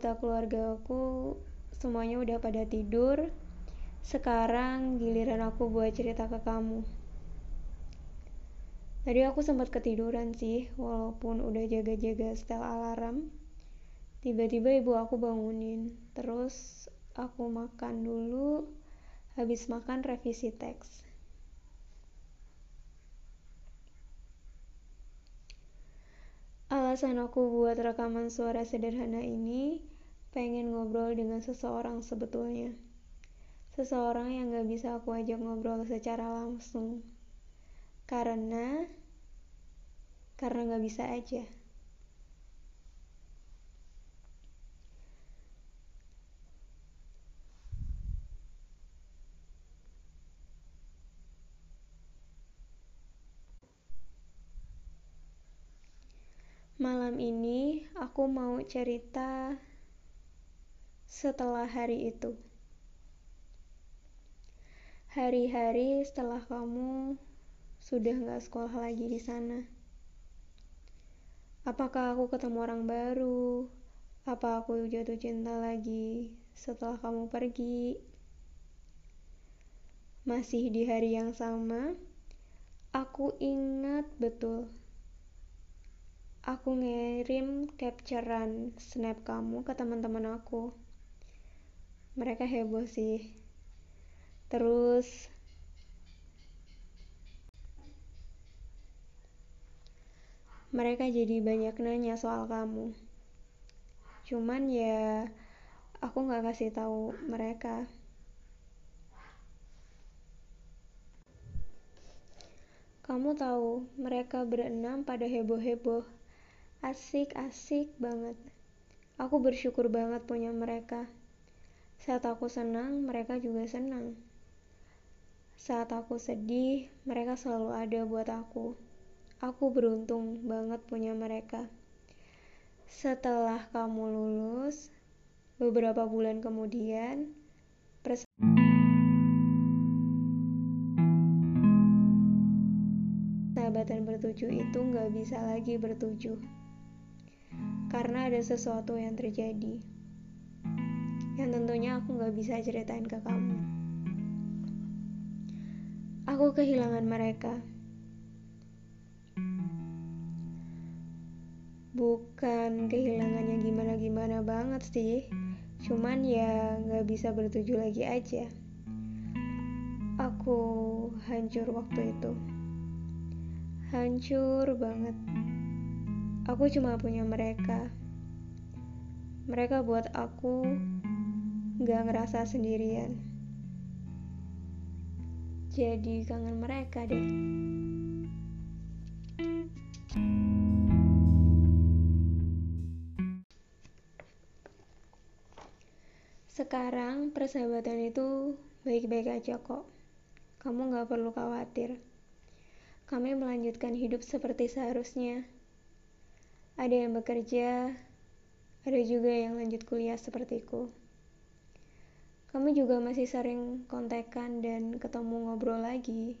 anggota keluarga aku semuanya udah pada tidur. Sekarang giliran aku buat cerita ke kamu. Tadi aku sempat ketiduran sih, walaupun udah jaga-jaga setel alarm. Tiba-tiba ibu aku bangunin, terus aku makan dulu, habis makan revisi teks. Alasan aku buat rekaman suara sederhana ini, pengen ngobrol dengan seseorang sebetulnya. Seseorang yang gak bisa aku ajak ngobrol secara langsung karena karena nggak bisa aja Malam ini aku mau cerita setelah hari itu. Hari-hari setelah kamu sudah nggak sekolah lagi di sana. Apakah aku ketemu orang baru? Apa aku jatuh cinta lagi setelah kamu pergi? Masih di hari yang sama, aku ingat betul. Aku ngirim capturean snap kamu ke teman-teman aku. Mereka heboh sih. Terus mereka jadi banyak nanya soal kamu. Cuman ya aku nggak kasih tahu mereka. Kamu tahu, mereka berenam pada heboh-heboh. Asik-asik banget. Aku bersyukur banget punya mereka. Saat aku senang, mereka juga senang. Saat aku sedih, mereka selalu ada buat aku. Aku beruntung banget punya mereka. Setelah kamu lulus, beberapa bulan kemudian, persahabatan bertujuh itu nggak bisa lagi bertujuh. Karena ada sesuatu yang terjadi. Yang tentunya aku nggak bisa ceritain ke kamu. Aku kehilangan mereka. bukan kehilangan yang gimana-gimana banget sih. Cuman ya nggak bisa bertuju lagi aja. Aku hancur waktu itu. Hancur banget. Aku cuma punya mereka. Mereka buat aku nggak ngerasa sendirian jadi kangen mereka deh Sekarang persahabatan itu baik-baik aja kok. Kamu gak perlu khawatir. Kami melanjutkan hidup seperti seharusnya. Ada yang bekerja, ada juga yang lanjut kuliah sepertiku. Kami juga masih sering kontekan dan ketemu ngobrol lagi.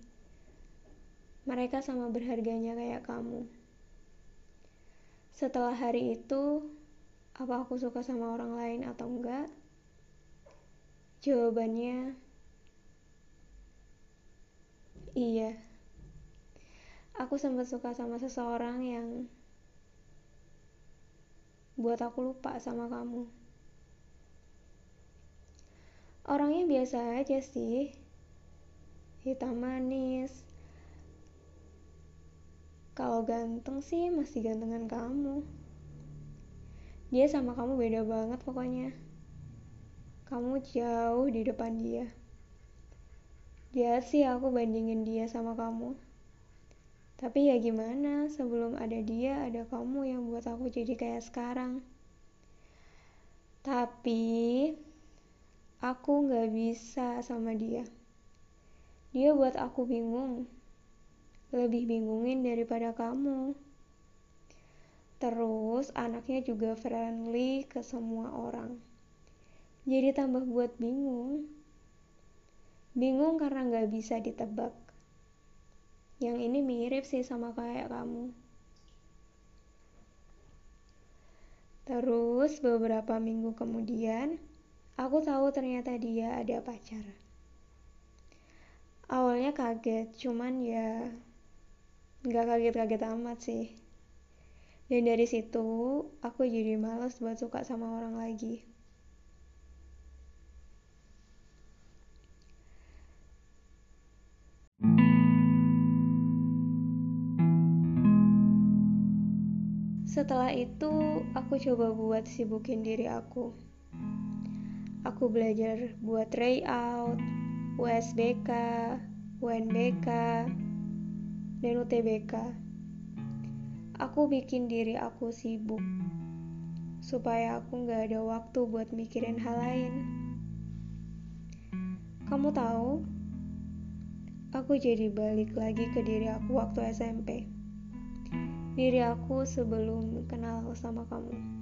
Mereka sama berharganya kayak kamu. Setelah hari itu, apa aku suka sama orang lain atau enggak? Jawabannya iya. Aku sempat suka sama seseorang yang buat aku lupa sama kamu. Orangnya biasa aja sih. Hitam manis. Kalau ganteng sih masih gantengan kamu. Dia sama kamu beda banget pokoknya kamu jauh di depan dia. Dia sih aku bandingin dia sama kamu. Tapi ya gimana, sebelum ada dia, ada kamu yang buat aku jadi kayak sekarang. Tapi, aku gak bisa sama dia. Dia buat aku bingung. Lebih bingungin daripada kamu. Terus, anaknya juga friendly ke semua orang jadi tambah buat bingung. Bingung karena nggak bisa ditebak. Yang ini mirip sih sama kayak kamu. Terus beberapa minggu kemudian, aku tahu ternyata dia ada pacar. Awalnya kaget, cuman ya nggak kaget-kaget amat sih. Dan dari situ, aku jadi males buat suka sama orang lagi. Setelah itu, aku coba buat sibukin diri aku. Aku belajar buat tryout, USBK, UNBK, dan UTBK. Aku bikin diri aku sibuk, supaya aku gak ada waktu buat mikirin hal lain. Kamu tahu, aku jadi balik lagi ke diri aku waktu SMP diri aku sebelum kenal sama kamu.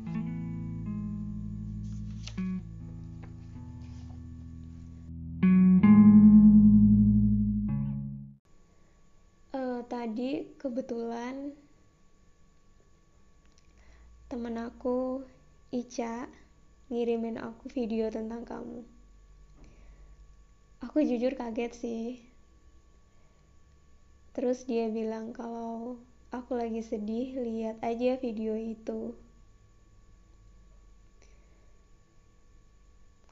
Kebetulan temen aku Ica ngirimin aku video tentang kamu. Aku jujur kaget sih. Terus dia bilang kalau aku lagi sedih, lihat aja video itu.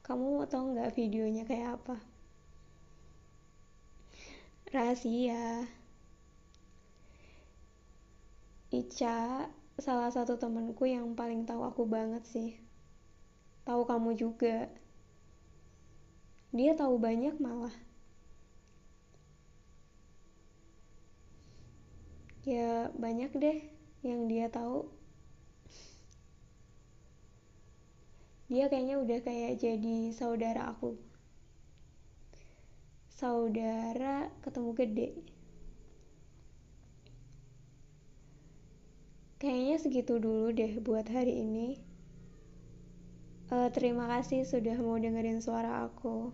Kamu mau tau nggak videonya kayak apa? Rahasia. Ica, salah satu temanku yang paling tahu aku banget sih. Tahu kamu juga. Dia tahu banyak malah. ya banyak deh yang dia tahu dia kayaknya udah kayak jadi saudara aku saudara ketemu gede kayaknya segitu dulu deh buat hari ini uh, terima kasih sudah mau dengerin suara aku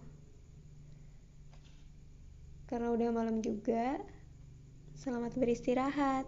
karena udah malam juga Selamat beristirahat.